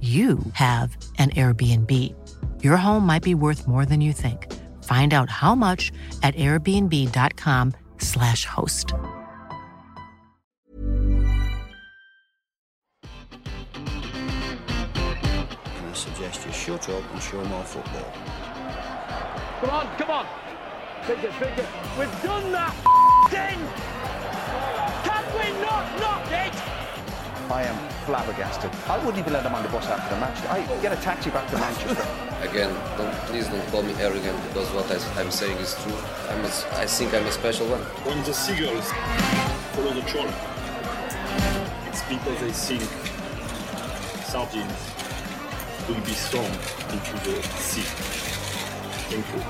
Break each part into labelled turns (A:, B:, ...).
A: you have an Airbnb. Your home might be worth more than you think. Find out how much at airbnb.com/slash host.
B: And I suggest you shut up and show more football.
C: Come on, come on. Pick it, pick it. We've done that thing. Can we not knock it?
D: I am flabbergasted. I wouldn't even let him on the bus after the match. I get a taxi back to Manchester.
E: Again, don't, please don't call me arrogant because what I, am saying is true. I'm a, I think I'm a special one.
F: When the seagulls follow the troll, it's because they think sardines will be thrown into the sea. Thank you.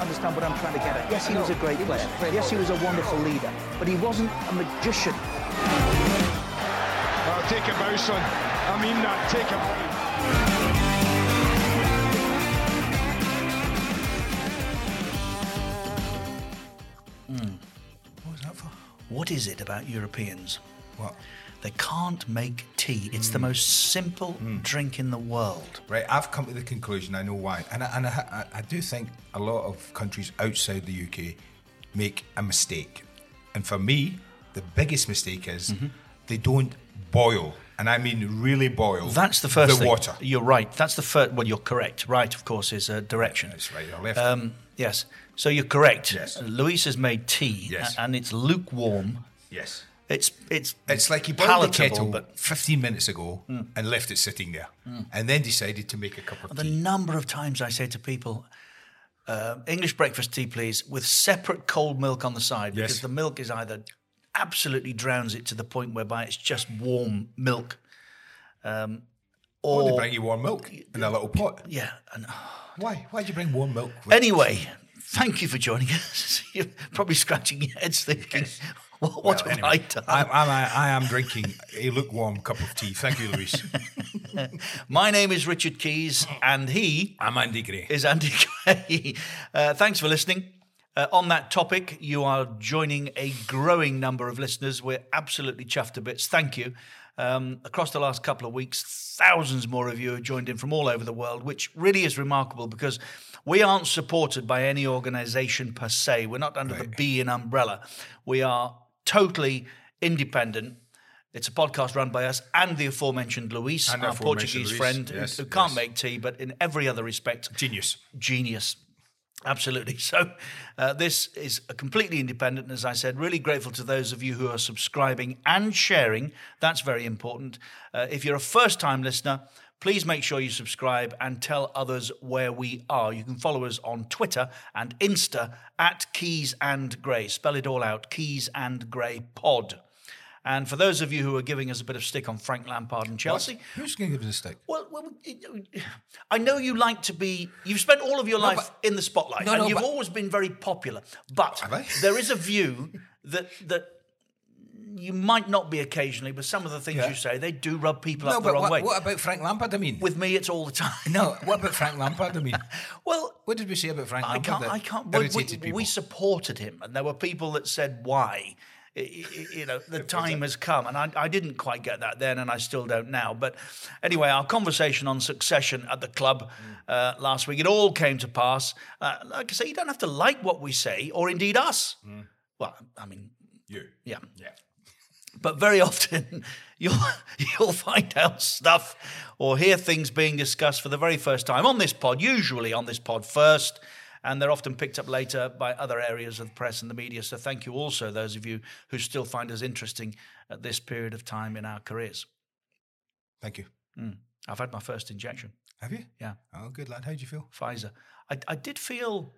D: Understand what I'm trying to get at? Yes, he was a great player. Yes, he was a wonderful leader, but he wasn't a magician.
G: Take a bow, son. I mean that. Take a bow. Hmm.
H: What was that for? What is it about Europeans?
I: What?
H: They can't make tea. It's the hmm. most simple hmm. drink in the world.
I: Right, I've come to the conclusion. I know why, and I, and I, I, I do think a lot of countries outside the UK make a mistake, and for me, the biggest mistake is
H: Mm-hmm.
I: they don't boil, and I mean really boil.
H: That's the first
I: the
H: thing.
I: water.
H: You're right. That's the first. Well, you're correct. Right, of course, is a direction.
I: That's right or left.
H: Um, yes. So you're correct.
I: Yes.
H: Luis has made tea,
I: Yes.
H: and it's lukewarm.
I: yes.
H: It's it's
I: It's like he boiled the kettle
H: but Hmm.
I: 15 minutes ago and left it sitting there, and then decided to make a cup of
H: the
I: tea.
H: The number of times I say to people, uh, English breakfast tea, please, with separate cold milk on the side, because
I: Yes.
H: the milk is either absolutely drowns it to the point whereby it's just warm milk. Um,
I: Or they bring you warm milk in a little pot.
H: yeah, and
I: Why? Why'd you bring warm milk?
H: Anyway, thank you for joining us. You're probably scratching your heads thinking, what, what
I: Well,
H: have
I: anyway,
H: I done?
I: I'm, I'm, I am drinking a lukewarm cup of tea. Thank you, Luis.
H: My name is Richard Keys, and he
I: I'm Andy Gray.
H: is Andy Gray. Uh, thanks for listening. Uh, on that topic, you are joining a growing number of listeners. We're absolutely chuffed to bits. Thank you. Um, across the last couple of weeks, thousands more of you have joined in from all over the world, which really is remarkable because we aren't supported by any organization per se. We're not under the beIN umbrella. We are totally independent. It's a podcast run by us and the aforementioned Luis,
I: And
H: our
I: aforementioned
H: Portuguese
I: Luis,
H: friend, who-
I: yes,
H: can't make tea, but in every other respect,
I: Genius.
H: genius. Absolutely. So, uh, this is completely independent. As I said, really grateful to those of you who are subscribing and sharing. That's very important. Uh, if you're a first time listener, please make sure you subscribe and tell others where we are. You can follow us on Twitter and Insta at Keys and Gray. Spell it all out Keys and Gray Pod. And for those of you who are giving us a bit of stick on Frank Lampard and Chelsea,
I: Who's going to give us a stick?
H: well, well, I know you like to be. You've spent all of your
I: No,
H: life in the spotlight,
I: No,
H: and
I: no,
H: you've always been very popular. But there is a view that that you might not be occasionally, but some of the things
I: Yeah.
H: you say they do rub people
I: No,
H: up the
I: but
H: wrong
I: what,
H: way.
I: what about Frank Lampard? I mean,
H: With me, it's all the time.
I: no, what about Frank Lampard? I mean,
H: Well,
I: what did we say about Frank
H: I
I: Lampard?
H: can't. I can't. We, we, we supported him, and there were people that said why. You know, the time has come, and I, I didn't quite get that then, and I still don't now. But anyway, our conversation on succession at the club uh, last week, it all came to pass. Uh, like I say, you don't have to like what we say, or indeed us. Well, I mean,
I: you.
H: yeah.
I: Yeah.
H: But very often you'll you'll find out stuff or hear things being discussed for the very first time on this pod, usually on this pod first, and they're often picked up later by other areas of the press and the media. So thank you also those of you who still find us interesting at this period of time in our careers.
I: Thank you.
H: Mm. I've had my first injection.
I: Have you?
H: Yeah.
I: Oh, good lad. How do you feel?
H: Pfizer. I, I did feel,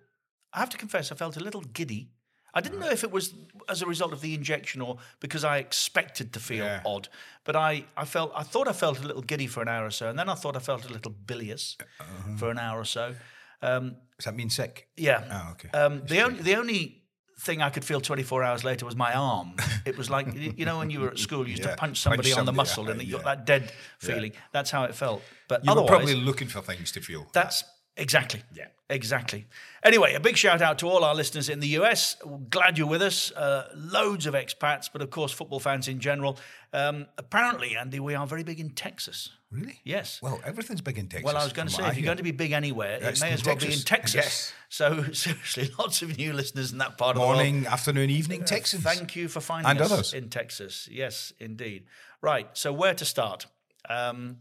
H: I have to confess, I felt a little giddy. I didn't know if it was as a result of the injection or because I expected to feel
I: Yeah.
H: odd, but I, I felt I thought I felt a little giddy for an hour or so, and then I thought I felt a little bilious
I: Uh-huh.
H: for an hour or so. Um,
I: Does that mean sick?
H: yeah.
I: Oh, okay.
H: Um, the only the only thing I could feel 24 hours later was my arm. It was like you know when you were at school, you used
I: Yeah.
H: to punch somebody on the muscle,
I: yeah,
H: and you got that dead feeling. That's how it felt. But
I: You were probably looking for things to feel.
H: that's exactly.
I: Yeah.
H: Exactly. Anyway, a big shout out to all our listeners in the US. Glad you're with us. Uh, loads of expats, but of course, football fans in general. Um, apparently, Andy, we are very big in Texas.
I: Really?
H: Yes.
I: Well, everything's big in Texas.
H: Well, I was going to say, if you're going to be big anywhere, it may as well be in
I: Texas. Yes.
H: So, seriously, lots of new listeners in that part of the world.
I: Morning, afternoon, evening, Texans.
H: Thank you for finding
I: And
H: us
I: others.
H: in Texas. Yes, indeed. Right. So where to start? Um,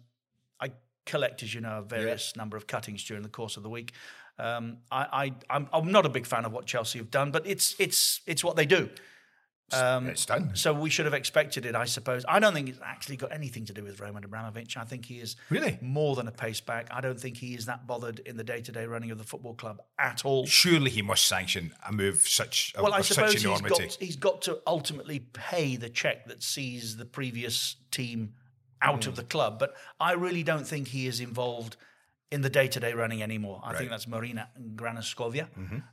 H: I collect, as you know, a various number of cuttings during the course of the week. Um, I, I, I'm, I'm not a big fan of what Chelsea have done, but it's it's it's what they do. Um,
I: it's done.
H: So we should have expected it, I suppose. I don't think it's actually got anything to do with Roman Abramovich. I think he is
I: Really?
H: more than a pace back. I don't think he is that bothered in the day-to-day running of the football club at all.
I: Surely he must sanction a move such
H: Well, I suppose he's got, he's got to ultimately pay the check that sees the previous team out
I: Hmm.
H: of the club. But I really don't think he is involved in the day-to-day running anymore. I think
I: Right. Mm-hmm.
H: that's Marina Granovskaia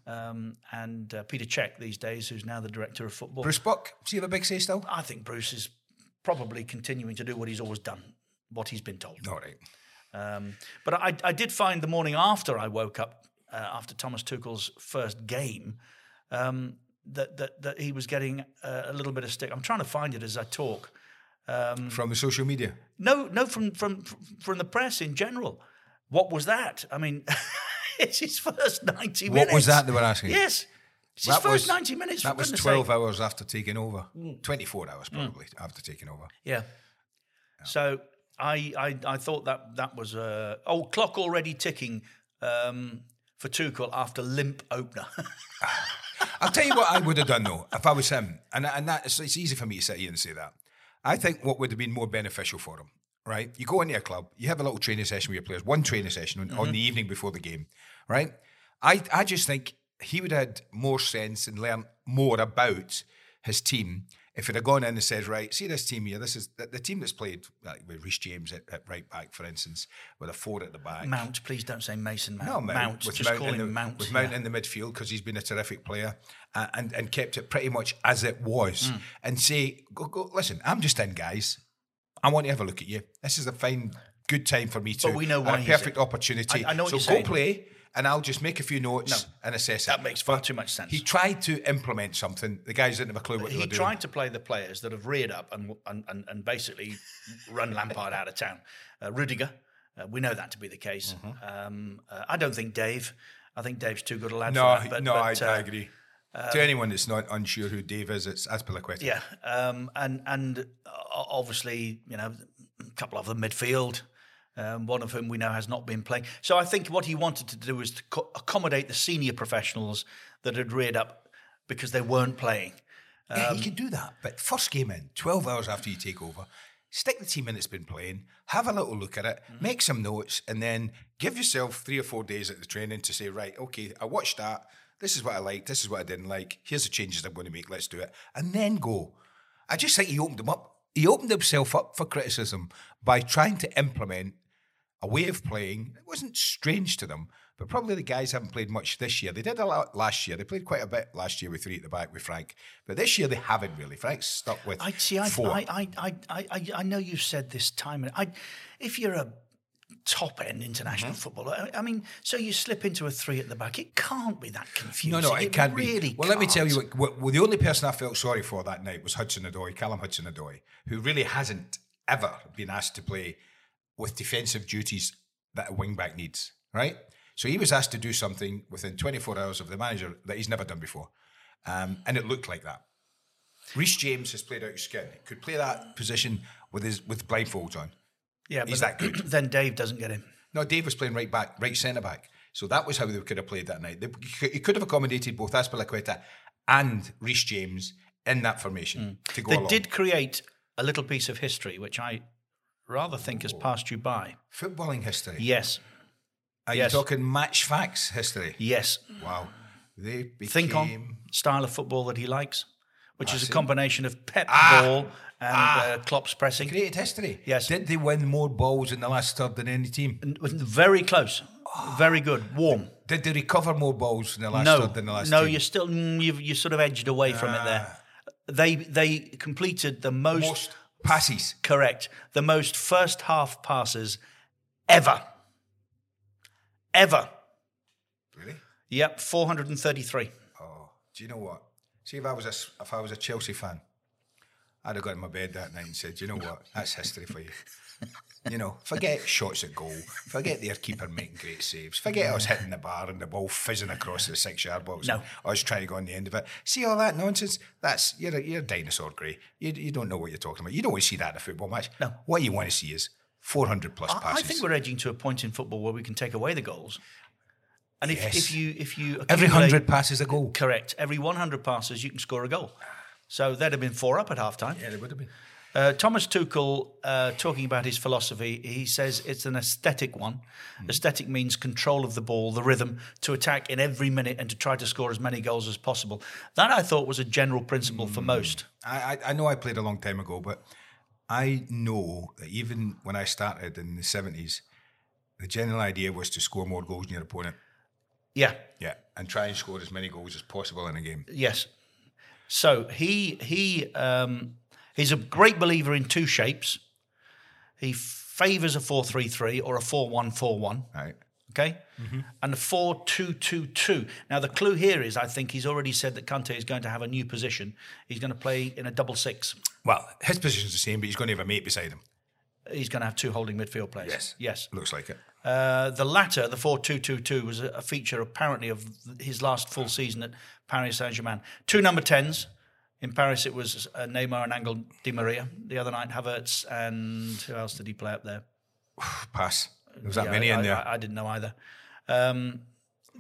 H: um, and uh, Peter Cech these days, who's now the director of football.
I: Bruce Buck, does he have a big say still?
H: I think Bruce is probably continuing to do what he's always done, what he's been told.
I: All right.
H: Um, but I, I did find the morning after I woke up, uh, after Thomas Tuchel's first game, um, that, that that he was getting uh, a little bit of stick. I'm trying to find it as I talk. Um,
I: From the social media.
H: no, no, from from from the press in general. What was that? I mean, it's his first 90
I: What
H: minutes.
I: What was that they were asking?
H: Yes, it's his first
I: was-
H: 90 minutes.
I: That was 12
H: sake.
I: hours after taking over. 24 hours probably after taking over.
H: Yeah. So I, I I thought that that was uh, oh clock already ticking um, for Tuchel after limp opener.
I: I'll tell you what I would have done though if I was him, and and that it's, it's easy for me to sit here and say that. I think what would have been more beneficial for him, right? You go into a club, you have a little training session with your players, one training session on, on the evening before the game, right? I I just think he would have had more sense and learned more about his team if he'd have gone in and said, right, see this team here, this is the, the team that's played like with Reece James at, at right back, for instance, with a four at the back.
H: Mount, please don't say Mason Mount.
I: No, Mount.
H: Mount. Just
I: Mount
H: call him
I: the,
H: Mount.
I: With Mount
H: yeah.
I: in the midfield because he's been a terrific player uh, and and kept it pretty much as it was.
H: Mm.
I: And say, go, go, listen, I'm just in, guys. I want to have a look at you. This is a fine, good time for me to.
H: But we know why
I: a perfect opportunity.
H: I- I know what
I: so
H: you're
I: go play, and I'll just make a few notes
H: No,
I: and assess
H: that
I: it.
H: makes far too much sense.
I: He tried to implement something. The guys didn't have a clue what they
H: he
I: were doing.
H: He tried to play the players that have reared up and and, and, basically run Lampard out of town. Uh, Rudiger, uh, we know that to be the case.
I: Mm-hmm.
H: Um, uh, I don't think Dave. I think Dave's too good a lad
I: no,
H: for that. But,
I: no,
H: but,
I: I, I
H: uh,
I: agree. to anyone that's not unsure who Dave is, it's Azpilicueta.
H: Yeah, um, and and uh, obviously, you know, a couple of them midfield. Um, one of whom we know has not been playing. So I think what he wanted to do was to co- accommodate the senior professionals that had reared up because they weren't playing.
I: Yeah,
H: Um,
I: you can do that. But first game in, 12 hours after you take over, stick the team in that's been playing, have a little look at it,
H: Mm-hmm.
I: make some notes, and then give yourself three or four days at the training to say, right, okay, I watched that. This is what I liked. This is what I didn't like. Here's the changes I'm going to make. Let's do it. And then go. I just think he opened him up. He opened himself up for criticism by trying to implement a way of playing. It wasn't strange to them, but probably the guys haven't played much this year. They did a lot last year. They played quite a bit last year with three at the back with Frank, but this year they haven't really. Frank's stuck with
H: I see. I,
I: four.
H: I, I, I, I, I- I know you've said this time. I, if you're a top end international
I: Mm-hmm.
H: footballer, I, I mean, so you slip into a three at the back. It can't be that confusing.
I: no, no, it, can't
H: really
I: be. Well, let me tell you, what, what, well, the only person I felt sorry for that night was Hudson Odoi, Callum Hudson Odoi, who really hasn't ever been asked to play with defensive duties that a wing back needs, right? So he was asked to do something within 24 hours of the manager that he's never done before. Um, and it looked like that. Reece James has played out his skin. Could play that position with his with blindfolds on.
H: Yeah,
I: He's
H: but
I: that good.
H: Then Dave doesn't get him.
I: No, Dave was playing right back, right centre back. So that was how they could have played that night. They, he could have accommodated both Azpilicueta and Reece James in that formation mm. to go
H: They
I: along.
H: did create a little piece of history, which I rather think has oh. passed you by.
I: Footballing history.
H: Yes,
I: Are
H: yes.
I: you talking match facts history?
H: yes.
I: Wow. They became...
H: Think on style of football that he likes, which is a combination of Pep
I: Ah.
H: ball and
I: Ah.
H: uh, Klopp's pressing.
I: Created history.
H: Yes.
I: Did they win more balls in the last third than any team?
H: Very close, very good, warm.
I: Did they recover more balls in the last
H: no,
I: third than the last
H: no,
I: team? Ah.
H: you're still mm, you've you sort of edged away from it there. They they completed the most,
I: Most passes.
H: correct, the most first half passes ever, ever.
I: Really?
H: Yep, 433.
I: Oh, do you know what? See, if I was a, if I was a Chelsea fan, I'd have got in my bed that night and said, you know what? That's history for you. You know, forget shots at goal. Forget their keeper making great saves. Forget us hitting the bar and the ball fizzing across the six yard box.
H: No.
I: Us trying to go on the end of it. See all that nonsense? That's you're a, you're a dinosaur, Gray. You, you don't know what you're talking about. You don't want to see that in a football match.
H: No.
I: What you want to see is 400 plus
H: I, I think we're edging to a point in football where we can take away the goals. And if,
I: Yes.
H: if you if you
I: Every 100 passes a goal.
H: correct, every 100 passes you can score a goal. So that'd have been four up at half time.
I: Yeah, they would have been.
H: Uh, Thomas Tuchel, uh, talking about his philosophy, he says it's an aesthetic one.
I: Hmm.
H: Aesthetic means control of the ball, the rhythm, to attack in every minute and to try to score as many goals as possible. That I thought was a general principle
I: Hmm.
H: for most.
I: I, I I know I played a long time ago, but I know that even when I started in the seventies, the general idea was to score more goals than your opponent.
H: Yeah,
I: Yeah, and try and score as many goals as possible in a game.
H: yes. So he he um, he's a great believer in two shapes. He favours a four-three-three or a four-one-four-one.
I: Right.
H: Okay, and the four-two-two-two. Now the clue here is, I think he's already said that Kante is going to have a new position. He's going to play in a double six.
I: Well, his position's the same, but he's going to have a mate beside him.
H: He's going to have two holding midfield players. Yes. Yes.
I: Looks like it.
H: Uh, the latter, the four-two-two-two, was a, feature apparently of his last full season at Paris Saint Germain. Two number tens. In Paris, it was uh, Neymar and Angel Di Maria. The other night, Havertz and who else did he play up there?
I: Pass. Was that
H: Yeah,
I: many
H: I,
I: in there.
H: I, I didn't know either. Um,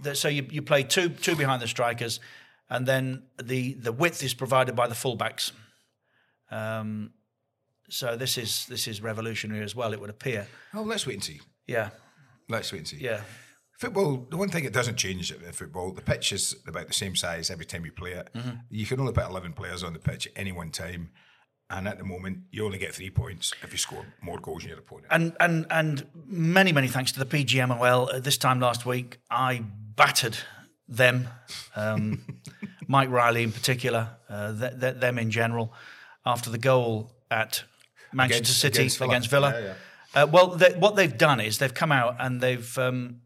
H: the, so you, you play two two behind the strikers, and then the the width is provided by the fullbacks. Um, so this is this is revolutionary as well. It would appear.
I: oh, let's wait and see.
H: Yeah,
I: Let's wait and see.
H: yeah.
I: Football, the one thing it doesn't change in football, the pitch is about the same size every time you play it.
H: Mm-hmm.
I: You can only put 11 players on the pitch at any one time. And at the moment, you only get three points if you score more goals than your opponent.
H: And and and many many thanks to the PGMOL. Uh, this time last week, I battered them, um, Mike Riley in particular, uh, th- th- them in general, after the goal at Manchester
I: Against-
H: City
I: against
H: against
I: Villa.
H: Villa.
I: Yeah,
H: Uh, well, they, what they've done is they've come out and they've um,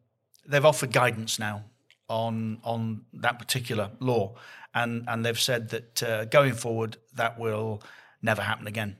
H: they've offered guidance now on on that particular law, and and they've said that uh, going forward that will never happen again.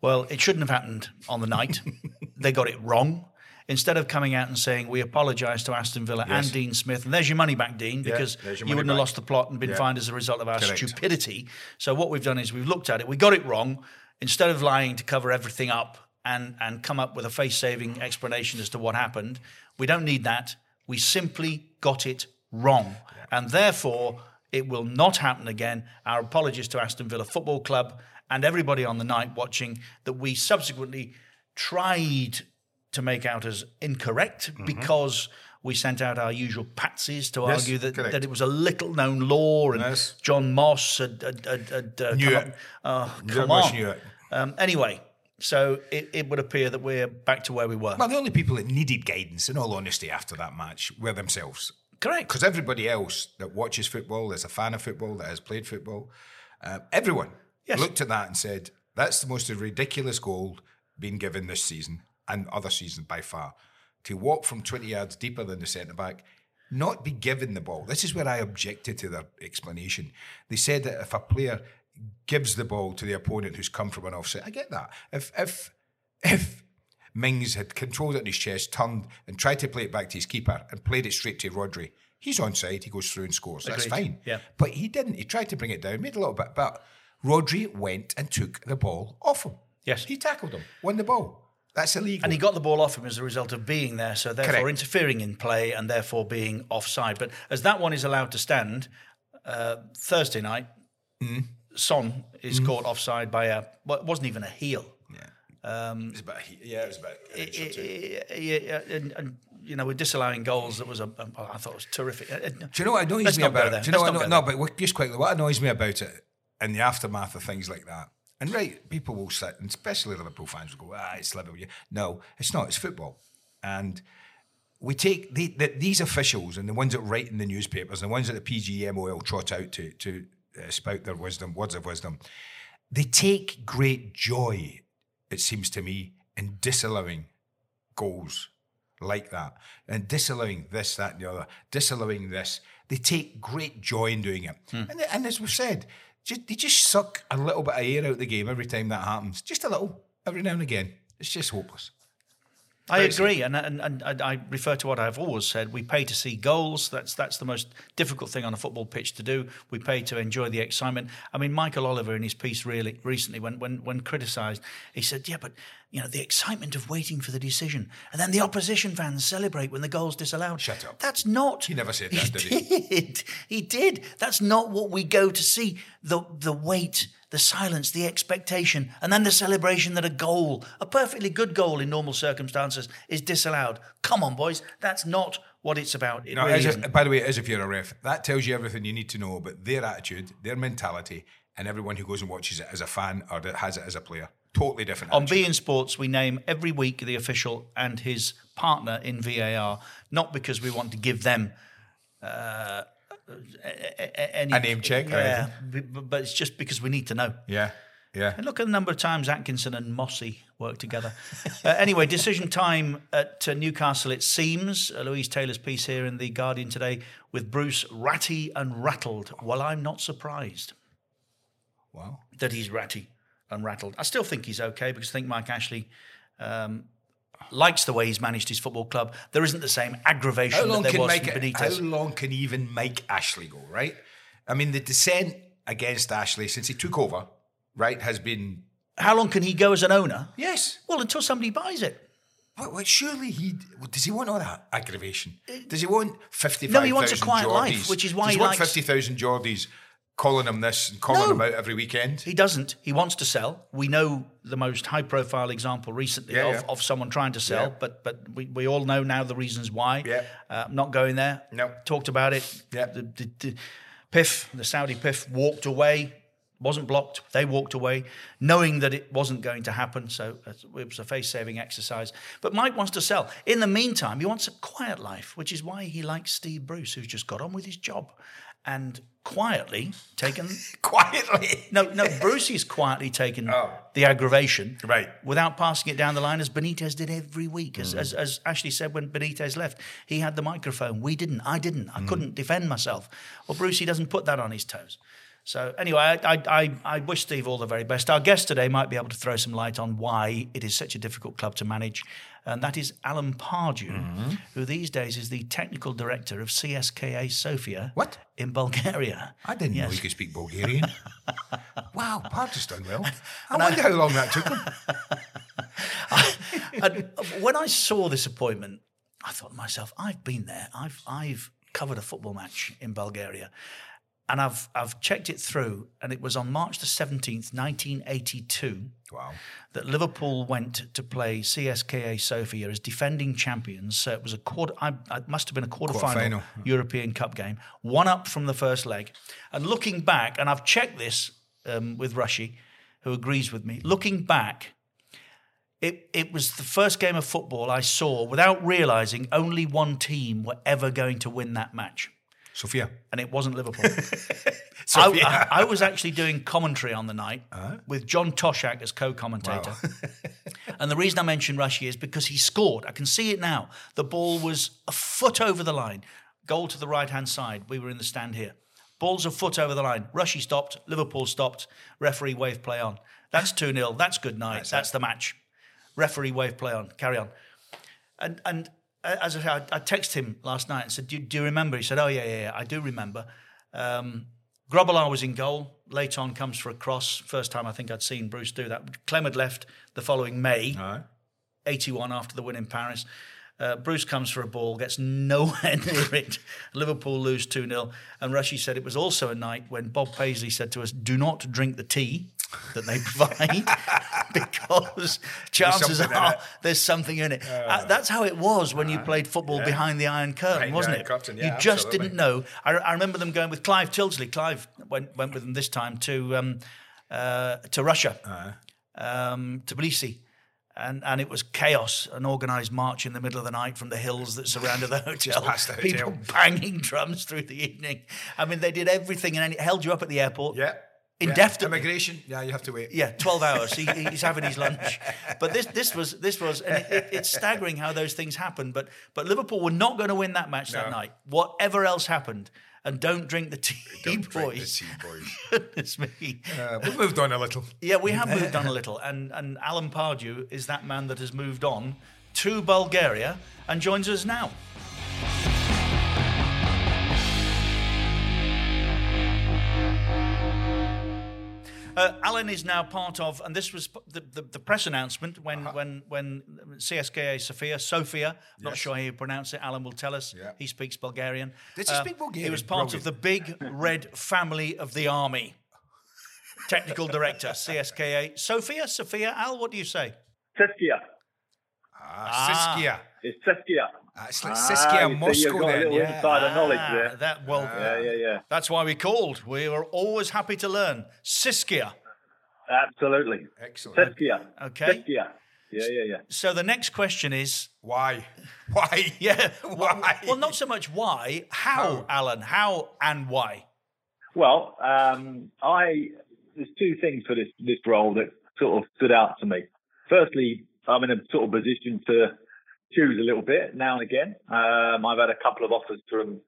H: Well, it shouldn't have happened on the night. they got it wrong. Instead of coming out and saying we apologise to Aston Villa
I: Yes.
H: and Dean Smith, and there's your money back, Dean,
I: Yeah,
H: because you wouldn't have lost the plot and been
I: Yeah.
H: fined as a result of our
I: Correct.
H: stupidity. So what we've done is we've looked at it, we got it wrong. Instead of lying to cover everything up and and come up with a face-saving explanation as to what happened, we don't need that. We simply got it wrong, and therefore it will not happen again. Our apologies to Aston Villa Football Club and everybody on the night watching that we subsequently tried to make out as incorrect because we sent out our usual patsies to
I: Mm-hmm. Yes,
H: argue that,
I: correct.
H: that it was a little known law and
I: Yes.
H: John Moss had, had, had, had uh, come up-
I: John
H: come on. Um, anyway, so it, it would appear that we're back to where we were.
I: Well, the only people that needed guidance, in all honesty, after that match were themselves.
H: Correct.
I: Because everybody else that watches football, is a fan of football, that has played football, uh, everyone
H: Yes.
I: looked at that and said, that's the most ridiculous goal being given this season and other seasons by far. To walk from 20 yards deeper than the centre back, not be given the ball. This is where I objected to their explanation. They said that if a player gives the ball to the opponent who's come from an offset, I get that. If if if Mings had controlled it in his chest, turned and tried to play it back to his keeper and played it straight to Rodri, he's onside, he goes through and scores. That's fine.
H: Yeah.
I: But he didn't. He tried to bring it down, made a little bit, but Rodri went and took the ball off him.
H: Yes.
I: He tackled him, won the ball. That's illegal.
H: And he got the ball off him as a result of being there, so therefore
I: Correct.
H: interfering in play and therefore being offside. But as that one is allowed to stand, uh, Thursday night,
I: Mm.
H: Son is caught offside by a well, it wasn't even a heel. Yeah. Um,
I: It was about, yeah, it was about. or two.
H: yeah, and, and you know, we're disallowing goals. That was a, I thought it was terrific. Uh, uh,
I: Do you know what annoys me about it? Do you know
H: Let's
I: what no, but just quickly, what annoys me about it in the aftermath of things like that, and right, people will sit, and especially Liverpool fans will go, ah, it's Liverpool. Yeah. No, it's not. It's football, and we take the, the, these officials and the ones that write in the newspapers, and the ones that the PGMOL trot out to to Uh, spout their wisdom, words of wisdom. They take great joy, it seems to me, in disallowing goals like that and disallowing this, that, and the other, disallowing this. They take great joy in doing it. Hmm. And, and as we've said, just, they just suck a little bit of air out of the game every time that happens. Just a little, every now and again. It's just hopeless.
H: I agree, and, and and I refer to what I've always said. We pay to see goals. That's that's the most difficult thing on a football pitch to do. We pay to enjoy the excitement. I mean, Michael Oliver in his piece really recently, when when when criticised, he said, "Yeah, but you know the excitement of waiting for the decision, and then the opposition fans celebrate when the goal's disallowed."
I: Shut up.
H: That's not.
I: He never said that,
H: he
I: did he?
H: He did. That's not what we go to see. The the wait, the silence, the expectation, and then the celebration that a goal, a perfectly good goal in normal circumstances, is disallowed. Come on, boys. That's not what it's about. It
I: No,
H: really
I: if- by the way, as if you're a ref, that tells you everything you need to know about their attitude, their mentality, and everyone who goes and watches it as a fan or that has it as a player. Totally different.
H: On
I: attitude.
H: beIN Sports, we name every week the official and his partner in VAR, not because we want to give them uh, any
I: A name check
H: yeah, but it's just because we need to know.
I: Yeah, yeah.
H: And look at the number of times Atkinson and Mossy work together. uh, anyway, decision time at uh, Newcastle, it seems. Uh, Louise Taylor's piece here in The Guardian today with Bruce ratty and rattled. Well, I'm not surprised
I: Wow.
H: that he's ratty and rattled. I still think he's okay because I think Mike Ashley um, likes the way he's managed his football club. There isn't the same aggravation that there was from
I: How long can even make Ashley go? Right. I mean, the dissent against Ashley since he took over, right, has been
H: How long can he go as an owner?
I: yes.
H: Well, until somebody buys it.
I: Well, well, surely he does. He want all that aggravation? Uh, does he want fifty?
H: No, he wants a quiet life, which is why
I: does
H: he
I: he
H: likes-
I: fifty thousand Geordies calling him this and calling
H: No.
I: him out every weekend.
H: He doesn't. He wants to sell. We know the most high profile example recently
I: Yeah,
H: of,
I: yeah.
H: of someone trying to sell,
I: Yeah.
H: but but we, we all know now the reasons why.
I: Yeah.
H: Uh, not going there.
I: No.
H: Talked about it.
I: Yeah.
H: The, the, the PIF, the Saudi PIF, walked away, wasn't blocked. They walked away, knowing that it wasn't going to happen. So it was a face saving exercise. But Mike wants to sell. In the meantime, he wants a quiet life, which is why he likes Steve Bruce, who's just got on with his job and quietly taken
I: Quietly.
H: no, no. Brucey's quietly taken
I: Oh.
H: the aggravation,
I: Right.
H: without passing it down the line as Benitez did every week.
I: As, hmm.
H: as, as Ashley said when Benitez left, he had the microphone. We didn't. I didn't. I hmm. couldn't defend myself. Well, Brucey doesn't put that on his toes. So anyway, I, I, I, I wish Steve all the very best. Our guest today might be able to throw some light on why it is such a difficult club to manage, and that is Alan Pardew,
I: Mm-hmm.
H: who these days is the technical director of CSKA Sofia.
I: What?
H: in Bulgaria?
I: I didn't know
H: Yes.
I: he could speak Bulgarian. wow, Parker's done well. I wonder how long that took him.
H: and when I saw this appointment, I thought to myself, I've been there. I've I've covered a football match in Bulgaria. And I've I've checked it through, and it was on March the seventeenth, nineteen eighty two,
I: Wow.
H: that Liverpool went to play CSKA Sofia as defending champions. So it was a quarter. I, it must have been a quarter final
I: Quarter-final.
H: European Cup game, one up from the first leg. And looking back, and I've checked this um, with Rushy, who agrees with me. Looking back, it, it was the first game of football I saw without realizing only one team were ever going to win that match,
I: Sofia.
H: and it wasn't Liverpool. I, I, I was actually doing commentary on the night
I: Uh-huh.
H: with John Toshack as co-commentator. and the reason I mention Rushy is because he scored. I can see it now. The ball was a foot over the line. Goal to the right-hand side. We were in the stand here. Ball's a foot over the line. Rushy stopped. Liverpool stopped. Referee wave play on. That's 2-0. That's good night. That's, the match. Referee wave play on. Carry on. And and as I said, I, I texted him last night and said, do, "Do you remember?" He said, "Oh yeah, yeah, yeah. I do remember." Um, Grobbelaar was in goal. Leighton comes for a cross. First time I think I'd seen Bruce do that. Clem had left the following May, 81 after the win in Paris. Uh, Bruce comes for a ball, gets nowhere near it. Liverpool lose 2 0. And Rushy said it was also a night when Bob Paisley said to us, Do not drink the tea that they provide because chances are there's something in it. Uh, that's how it was when you played football behind the Iron Curtain, wasn't it?
I: Curtain,
H: you
I: yeah,
H: just
I: absolutely.
H: didn't know. I, I remember them going with Clive Tyldesley. Clive went, went with them this time to um, uh, to Russia,
I: Uh-huh.
H: um, Tbilisi. And, and it was chaos, an organised march in the middle of the night from the hills that surrounded the hotel.
I: the
H: People banging drums through the evening. I mean, they did everything and it held you up at the airport.
I: Yeah.
H: Indefinitely.
I: Yeah. Immigration. Yeah, you have to wait.
H: Yeah, twelve hours. He, he's having his lunch. But this this was this was and it, it, it's staggering how those things happen. But but Liverpool were not going to win that match that night. Whatever else happened, and don't drink the tea,
I: Don't drink the
H: boys.
I: tea, boys.
H: Goodness me.
I: Uh, we've moved on a little.
H: Yeah, we have moved on a little, and and Alan Pardew is that man that has moved on to Bulgaria and joins us now. Uh, Alan is now part of, and this was the, the, the press announcement when when when CSKA Sofia, Sofia, I'm
I: not
H: sure how you pronounce it. Alan will tell us.
I: Yeah.
H: He speaks Bulgarian.
I: Does he
H: Uh,
I: speak Bulgarian?
H: He was part
I: Brilliant.
H: of the big red family of the army. Technical director, CSKA. Sofia, Sophia, Al, what do you say?
J: Siskia.
I: Ah, Siskia.
J: It's Siskia.
I: Ah, it's like Siskia,
J: you see,
I: Moscow
J: You've got a
I: then,
J: little
I: yeah.
J: insider knowledge
H: Ah,
J: there.
H: That well,
J: Yeah, yeah, yeah.
H: that's why we called. We were always happy to learn. Siskia.
J: Absolutely.
I: Excellent.
J: Siskia.
H: Okay.
J: Siskia. Yeah, yeah, yeah.
H: So the next question is,
I: Why? Why?
H: yeah,
I: Why?
H: Well, not so much why, how, Alan, how and why.
J: Well, um, I there's two things for this this role that sort of stood out to me. Firstly, I'm in a sort of position to choose a little bit now and again. Um, I've had a couple of offers from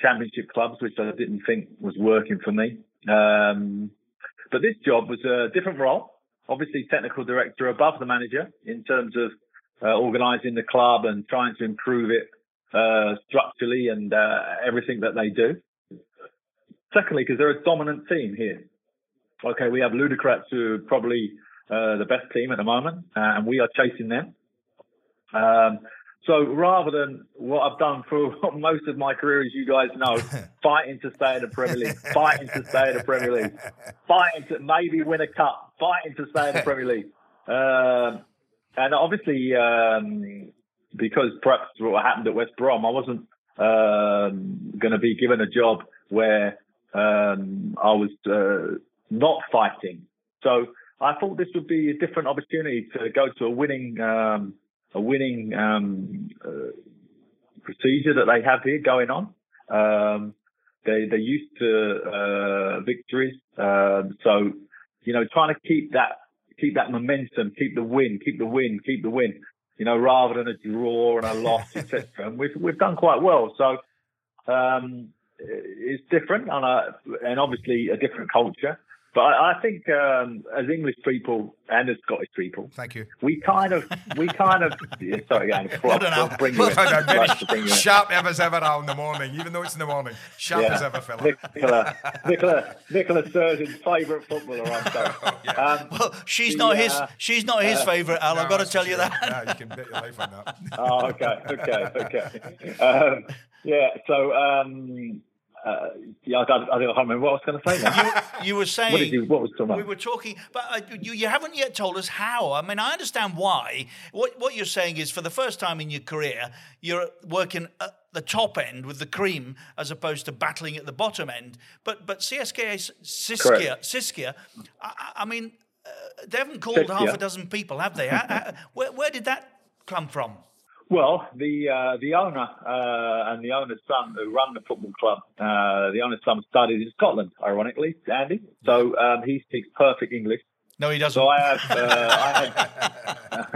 J: championship clubs, which I didn't think was working for me. Um, but this job was a different role. Obviously, technical director above the manager in terms of uh, organising the club and trying to improve it uh, structurally and uh, everything that they do. Secondly, because they're a dominant team here. Okay, we have Ludogorets who are probably uh, the best team at the moment, uh, and we are chasing them. Um, so rather than what I've done for most of my career, as you guys know, fighting to stay in the Premier League, fighting to stay in the Premier League, fighting to maybe win a cup, fighting to stay in the Premier League. Um, and obviously, um, because perhaps what happened at West Brom, I wasn't um, going to be given a job where um, I was uh, not fighting. So I thought this would be a different opportunity to go to a winning, um, a winning um, uh, procedure that they have here going on. Um, they they're used to uh, victories, um, so you know trying to keep that keep that momentum, keep the win, keep the win, keep the win. You know, rather than a draw and a loss, etc. And we've we've done quite well. So um, it's different, and, uh, and obviously a different culture. But I, I think um, as English people and as Scottish people,
I: Thank you.
J: we kind of we kind of yeah, sorry, again,
I: Well done, Al.
J: bring you
I: Well
J: in.
I: Al.
J: Like bring you in.
I: Sharp as ever, Al, in the morning, even though it's in the morning. Sharp as ever, fella.
J: Nicola, Nicola, Nicola Sturgeon's favourite footballer. I'm sorry. um,
H: Well, she's
J: the,
H: not his.
J: uh,
H: She's not his
J: uh,
H: favourite, Al. I've got to tell you that.
I: Yeah, you can bet your life on that.
J: oh, okay, okay, okay. Um, yeah, so um, uh, yeah, I, don't- I don't remember what I was going to say now.
H: You were saying.
J: what did you? What was talking
H: We were talking, but uh, you, you haven't yet told us how. I mean, I understand why. What, what you're saying is, for the first time in your career, you're working at the top end with the cream as opposed to battling at the bottom end. But but CSKA Siskia, Siskia, I, I- I mean, uh, they haven't called half a dozen people, have they? Where, where did that come from?
J: Well, the uh, the owner uh, and the owner's son who run the football club, uh, the owner's son studied in Scotland, ironically, Andy. So um, he speaks perfect English.
H: No, he doesn't.
J: So I have, uh, I had.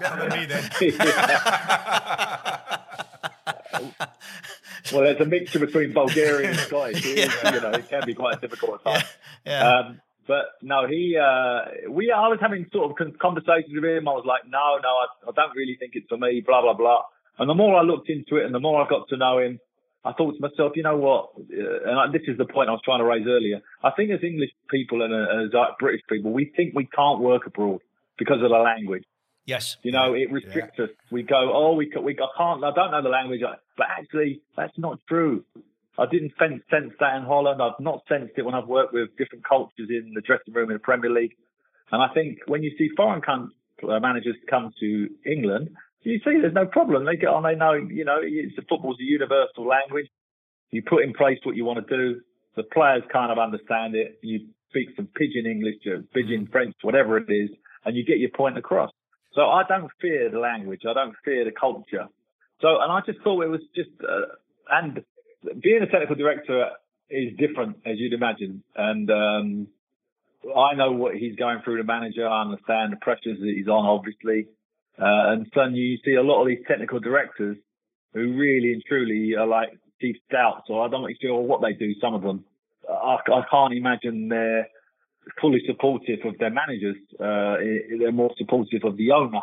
I: Better than me then.
J: well, there's a mixture between Bulgarian and Scottish. It is, You know, it can be quite difficult at times.
H: Yeah.
J: Um, but no, he, uh, we, I was having sort of conversations with him. I was like, no, no, I, I don't really think it's for me, blah, blah, blah. And the more I looked into it and the more I got to know him, I thought to myself, you know what? Uh, and I, this is the point I was trying to raise earlier. I think as English people and uh, as British people, we think we can't work abroad because of the language.
H: Yes.
J: You know, it restricts yeah. us. We go, oh, we, we I can't, I don't know the language, but actually, that's not true. I didn't sense, sense that in Holland. I've not sensed it when I've worked with different cultures in the dressing room in the Premier League. And I think when you see foreign uh, managers come to England, you see there's no problem. They get on, they know, you know, it's, football's a universal language. You put in place what you want to do. The players kind of understand it. You speak some pidgin English, pidgin French, whatever it is, and you get your point across. So I don't fear the language. I don't fear the culture. So, and I just thought it was just, uh, and being a technical director is different, as you'd imagine. And um, I know what he's going through, the manager. I understand the pressures that he's on, obviously. Uh, and so you see a lot of these technical directors who really and truly are like chief scouts, or I don't sure what they do. Some of them, I, I can't imagine they're fully supportive of their managers. Uh, they're more supportive of the owner.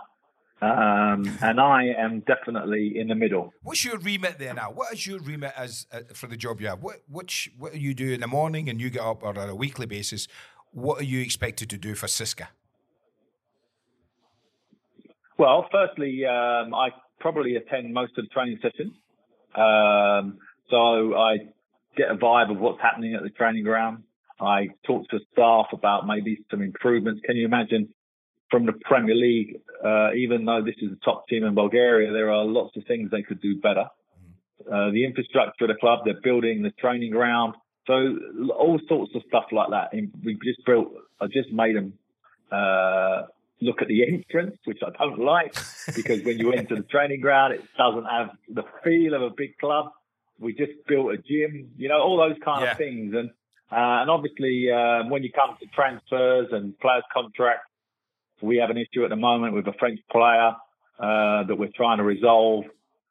J: Um, and I am definitely in the middle.
I: What's your remit there now? What is your remit as uh, for the job you have? What which what do you do in the morning and you get up or on a weekly basis? What are you expected to do for CSKA?
J: Well, firstly, um, I probably attend most of the training sessions. Um, so I get a vibe of what's happening at the training ground. I talk to staff about maybe some improvements. Can you imagine from the Premier League, uh, even though this is a top team in Bulgaria, there are lots of things they could do better. Uh, the infrastructure of the club, they're building the training ground. So all sorts of stuff like that. We just built, I just made them, uh, look at the entrance, which I don't like because when you enter the training ground, it doesn't have the feel of a big club. We just built a gym, you know, all those kind yeah. of things. And, uh, and obviously, um, when you come to transfers and players contracts, we have an issue at the moment with a French player uh, that we're trying to resolve.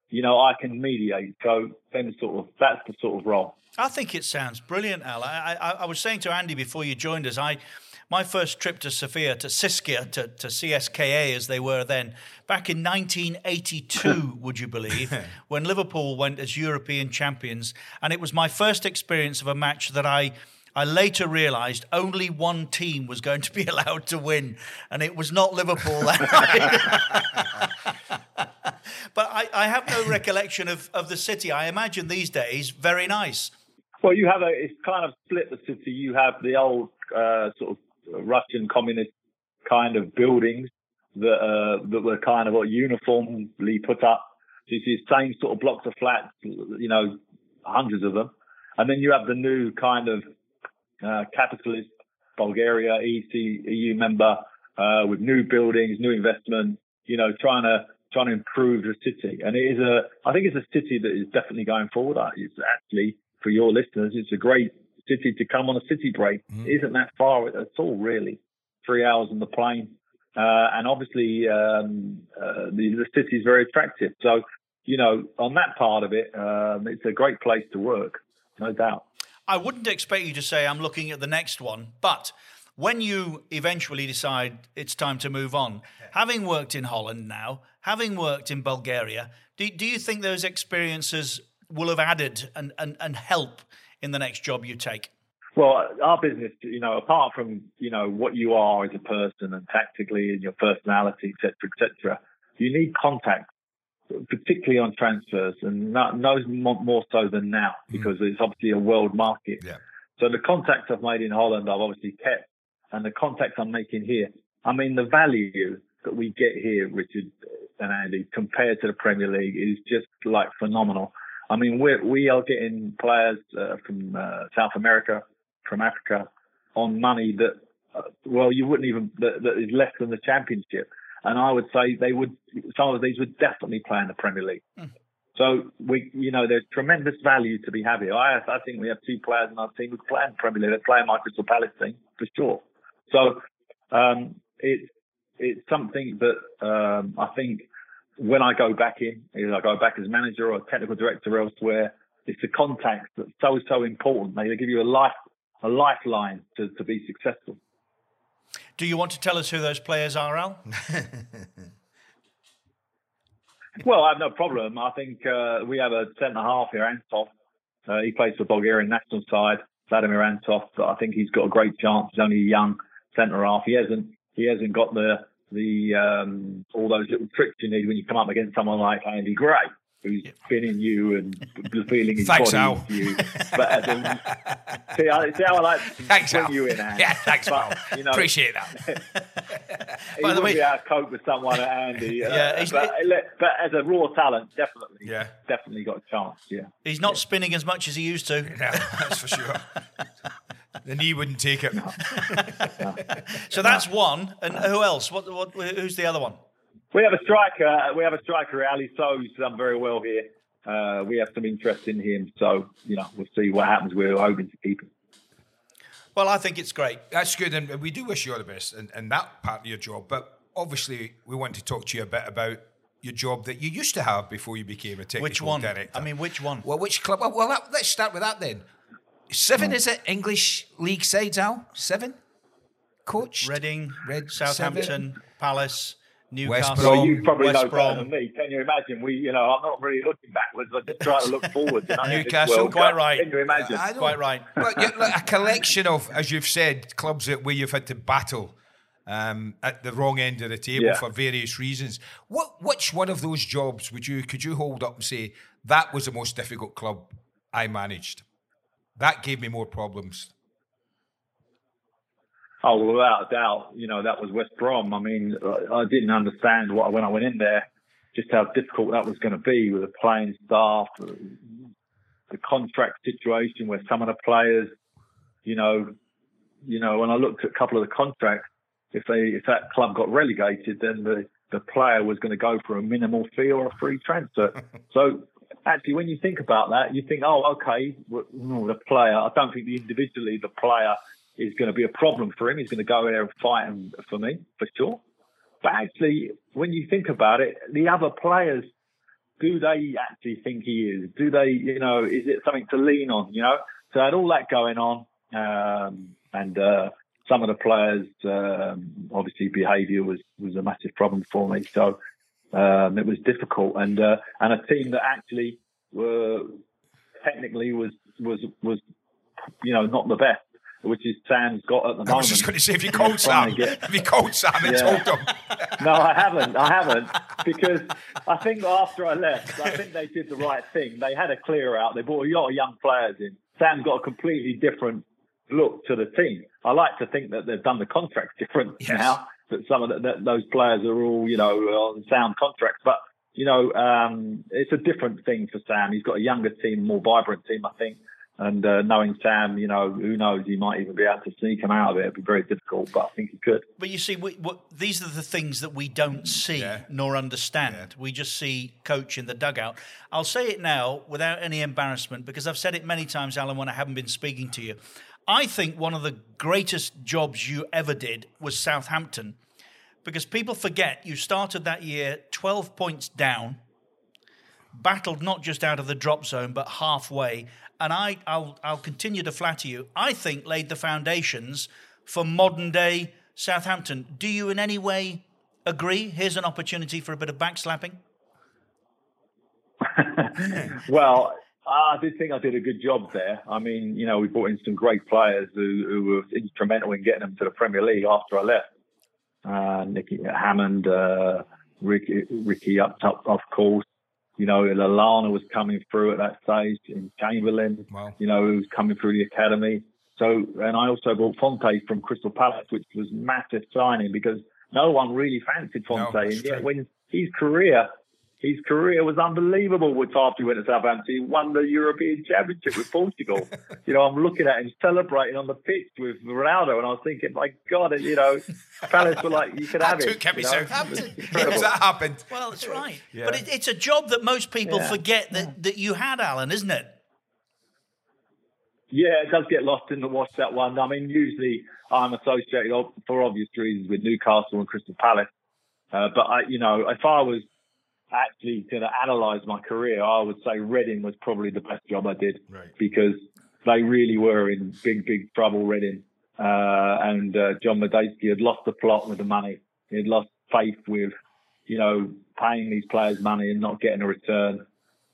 J: You know, I can mediate. So then, sort of, that's the sort of role.
H: I think it sounds brilliant, Al. I, I, I was saying to Andy before you joined us, I my first trip to Sofia, to CSKA, to, to CSKA as they were then, back in 1982, would you believe, when Liverpool went as European champions. And it was my first experience of a match that I I later realised only one team was going to be allowed to win, and it was not Liverpool but I, I, have no recollection of, of the city. I imagine these days very nice.
J: Well, you have a it's kind of split the city. You have the old uh, sort of Russian communist kind of buildings that uh, that were kind of what uniformly put up. So you see the same sort of blocks of flats, you know, hundreds of them, and then you have the new kind of uh, capitalist Bulgaria, EC, EU member, uh, with new buildings, new investment, you know, trying to trying to improve the city. And it is a, I think it's a city that is definitely going forward. Uh, it's actually for your listeners, it's a great city to come on a city break. Mm. It isn't that far at all, really. Three hours on the plane. Uh, and obviously, um, uh, the, the city is very attractive. So, you know, on that part of it, um, it's a great place to work, no doubt.
H: I wouldn't expect you to say I'm looking at the next one, but when you eventually decide it's time to move on, having worked in Holland now, having worked in Bulgaria, do, do you think those experiences will have added and, and, and help in the next job you take?
J: Well, our business, you know, apart from, you know, what you are as a person and tactically and your personality, et cetera, et cetera, you need contact particularly on transfers, and not, no more so than now hmm. because mm. it's obviously a world market.
I: Yeah.
J: So the contacts I've made in Holland, I've obviously kept, and the contacts I'm making here. I mean, the value that we get here, Richard and Andy, compared to the Premier League, is just like phenomenal. I mean, we we are getting players uh, from uh, South America, from Africa, on money that, uh, well, you wouldn't even that, that is less than the Championship and I would say they would some of these would definitely play in the Premier League. Mm. So we, you know, there's tremendous value to be had here. I, I think we have two players in our team who play in the Premier League. They play in my Crystal Palace team for sure. So um, it's it's something that um, I think when I go back in, either I go back as manager or technical director elsewhere, it's the contact that's so so important. They give you a life a lifeline to, to be successful.
H: Do you want to tell us who those players are, Al?
J: Well, I have no problem. I think uh, we have a centre half here, Antov. Uh, he plays for Bulgarian national side, Vladimir Antov. But I think he's got a great chance. He's only a young centre half. He hasn't he hasn't got the the um, all those little tricks you need when you come up against someone like Andy Gray who's spinning you and feeling his
I: Thanks,
J: body
I: Al.
J: you. But in, see, I, see how I like to
I: Thanks,
J: bring
I: Al.
J: you in, Andy.
I: Yeah, thanks,
J: but,
I: Al.
J: You know,
I: Appreciate that.
J: he
H: By the way-
J: be able to cope with someone Andy. uh,
H: Yeah,
J: but, but as a raw talent, definitely,
I: Yeah.
J: definitely got a chance. Yeah.
H: He's not spinning as much as he used to.
I: Yeah, that's for sure. the knee wouldn't take it.
H: So that's one. And who else? What, what? Who's the other one?
J: We have a striker. We have a striker, Ali Sowe, who's done very well here. Uh, we have some interest in him, so you know we'll see what happens. We're hoping to keep him.
H: Well, I think it's great.
I: That's good, and we do wish you all the best in, in that part of your job. But obviously, we want to talk to you a bit about your job that you used to have before you became a technical
H: Which one?
I: director.
H: I mean, which one?
I: Well, which club? Well, well that, let's start with that then. Seven is it? English league sides, Al? Seven? Coach?
H: Reading,
I: Red
H: Southampton,
I: seven.
H: Palace,
I: West
H: Newcastle,
I: Brom.
J: Well, you probably
H: West
J: know
H: Brom.
J: better than me. Can you imagine? We, you know, I'm not really looking backwards. I just try to look forwards. you know, in this
I: Newcastle,
H: quite
J: Cup.
H: right.
J: Can you imagine?
I: I.
H: Quite right.
I: But yeah, like a collection of, as you've said, clubs that where you've had to battle um, at the wrong end of the table
J: Yeah.
I: for various reasons. What which one of those jobs would you could you hold up and say that was the most difficult club I managed? That gave me more problems.
J: Oh, without a doubt, you know, that was West Brom. I mean, I didn't understand what when I went in there, just how difficult that was going to be with the playing staff, the contract situation where some of the players, you know, you know, when I looked at a couple of the contracts, if they if that club got relegated, then the the player was going to go for a minimal fee or a free transfer. so actually, when you think about that, you think, oh, okay, well, the player. I don't think the individually the player is going to be a problem for him. He's going to go there and fight him for me for sure. But actually, when you think about it, the other players, do they actually think he is? Do they, you know, is it something to lean on? You know, so I had all that going on, um, and uh, some of the players, um, obviously, behaviour was was a massive problem for me. So um, it was difficult, and uh, and a team that actually were technically was was was you know not the best, which is Sam's got at the moment.
I: I was just going to say, if you called Sam,
J: get-
I: if you called Sam and
J: Yeah.
I: told him,
J: no, I haven't. I haven't because I think after I left, I think they did the right thing. They had a clear out. They brought a lot of young players in. Sam's got a completely different look to the team. I like to think that they've done the contracts different
I: Yes.
J: now. That some of the, that those players are all you know on sound contracts, but you know um, it's a different thing for Sam. He's got a younger team, more vibrant team, I think. And uh, knowing Sam, you know, who knows, he might even be able to sneak him out of it. It'd be very difficult, but I think he could.
H: But you see, we, what, these are the things that we don't see
I: Yeah.
H: nor understand. We just see coach in the dugout. I'll say it now without any embarrassment because I've said it many times, Alan, when I haven't been speaking to you. I think one of the greatest jobs you ever did was Southampton because people forget you started that year 12 points down, battled not just out of the drop zone but halfway. And I, I'll, I'll continue to flatter you. I think laid the foundations for modern day Southampton. Do you in any way agree? Here's an opportunity for a bit of backslapping.
J: well, I did think I did a good job there. I mean, you know, we brought in some great players who, who were instrumental in getting them to the Premier League after I left. Uh, Nicky Hammond, uh, Ricky, Ricky up top, of course. You know, Lallana was coming through at that stage, in Chamberlain,
I: Wow.
J: you know, who was coming through the academy. So, and I also bought Fonte from Crystal Palace, which was massive signing because no one really fancied Fonte.
I: that's
J: and yet,
I: true.
J: when his career, his career was unbelievable with after he went to Southampton. He won the European Championship with Portugal. you know, I'm looking at him celebrating on the pitch with Ronaldo, and I was thinking, my God, you know, Palace were like, you could have
I: that
J: it.
I: took him
J: you know?
I: Southampton.
J: It's.
I: Yes, that happened.
H: Well, that's right.
I: Yeah.
H: But it, it's a job that most people
J: Yeah.
H: forget that, that you had, Alan, isn't it?
J: Yeah, it does get lost in the wash that one. I mean, usually I'm associated for obvious reasons with Newcastle and Crystal Palace. Uh, but I, you know, if I was actually going to analyse my career, I would say Reading was probably the best job I did
I: Right.
J: because they really were in big, big trouble. Reading uh, and uh, John Madejski had lost the plot with the money. He had lost faith with you know, paying these players money and not getting a return.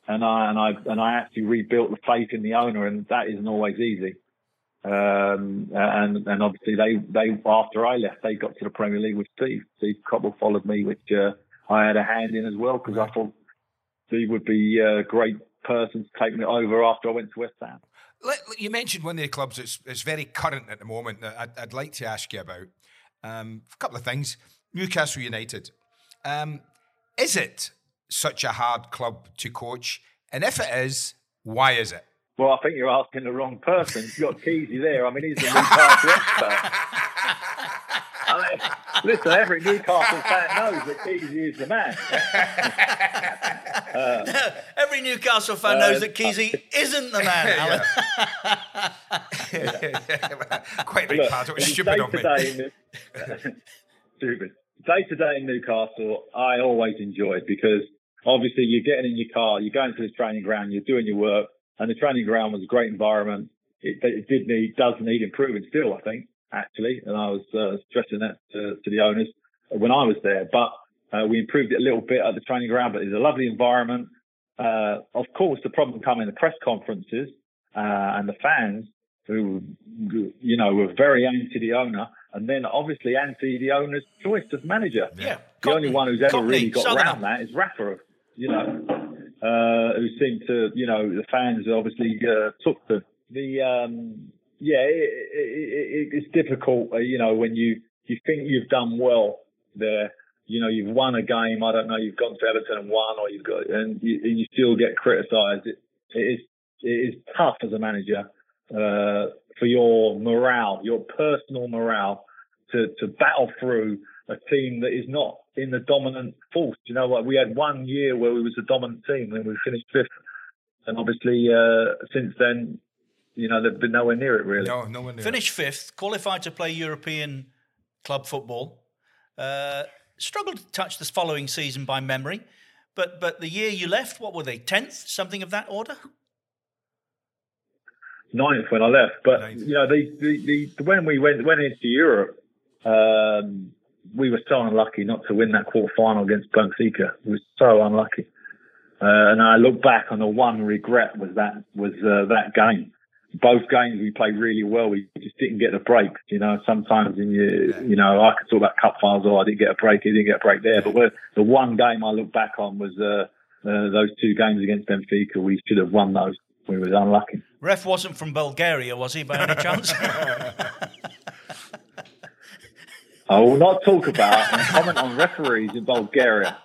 J: And I and I and I actually rebuilt the faith in the owner, and that isn't always easy. Um, and and obviously they they after I left, they got to the Premier League with Steve. Steve Coppell followed me, which uh, I had a hand in as well because I thought Steve would be a great person to take me over after I went to West Ham.
I: You mentioned one of the clubs that's, that's very current at the moment that I'd, I'd like to ask you about. Um, a couple of things. Newcastle United. Um, is it such a hard club to coach? And if it is, why is it?
J: Well, I think you're asking the wrong person. You've got Keasy there. I mean, he's the Newcastle expert. I mean, listen, every Newcastle fan knows that Keasy is the man.
H: uh, every Newcastle fan knows that Keasy isn't the man, Alan.
I: Quite right, Pat. It was stupid of me.
J: stupid. Day to day in Newcastle, I always enjoyed because obviously you're getting in your car, you're going to the training ground, you're doing your work, and the training ground was a great environment. It, it did need, does need improving still, I think, actually, and I was uh, stressing that to, to, the owners when I was there. But uh, we improved it a little bit at the training ground, but it's a lovely environment. Uh, of course, the problem come in the press conferences uh, and the fans who, you know, were very anti the owner, and then obviously anti the owner's choice as manager.
H: Yeah,
J: the only one who's ever really got around that is Rafa. You know, uh, who seemed to, you know, the fans obviously uh, took the the um, yeah, it, it, it, it's difficult, uh, you know, when you you think you've done well there. You know, you've won a game. I don't know. You've gone to Everton and won, or you've got, and you, and you still get criticised. It, it is it is tough as a manager uh, for your morale, your personal morale, to to battle through a team that is not in the dominant force. You know what? We had one year where we was a dominant team and we finished fifth. And obviously, uh, since then, you know, they've been nowhere near it really.
I: No, nowhere near.
H: Finished fifth, qualified to play European club football. Uh, struggled to touch this following season by memory, but but the year you left, what were they? Tenth, something of that order.
J: Ninth when I left, but Ninth. you know, the, the, the when we went went into Europe, um, we were so unlucky not to win that quarter final against Benfica. We were so unlucky. Uh, and I look back on the one regret was that was uh, that game. Both games we played really well. We just didn't get the breaks. You know, sometimes in your, you know, I could talk about cup finals. Oh, I didn't get a break. He didn't get a break there. But the one game I look back on was uh, uh, those two games against Benfica. We should have won those. We were unlucky.
H: Ref wasn't from Bulgaria, was he, by any chance?
J: I will not talk about and comment on referees in Bulgaria.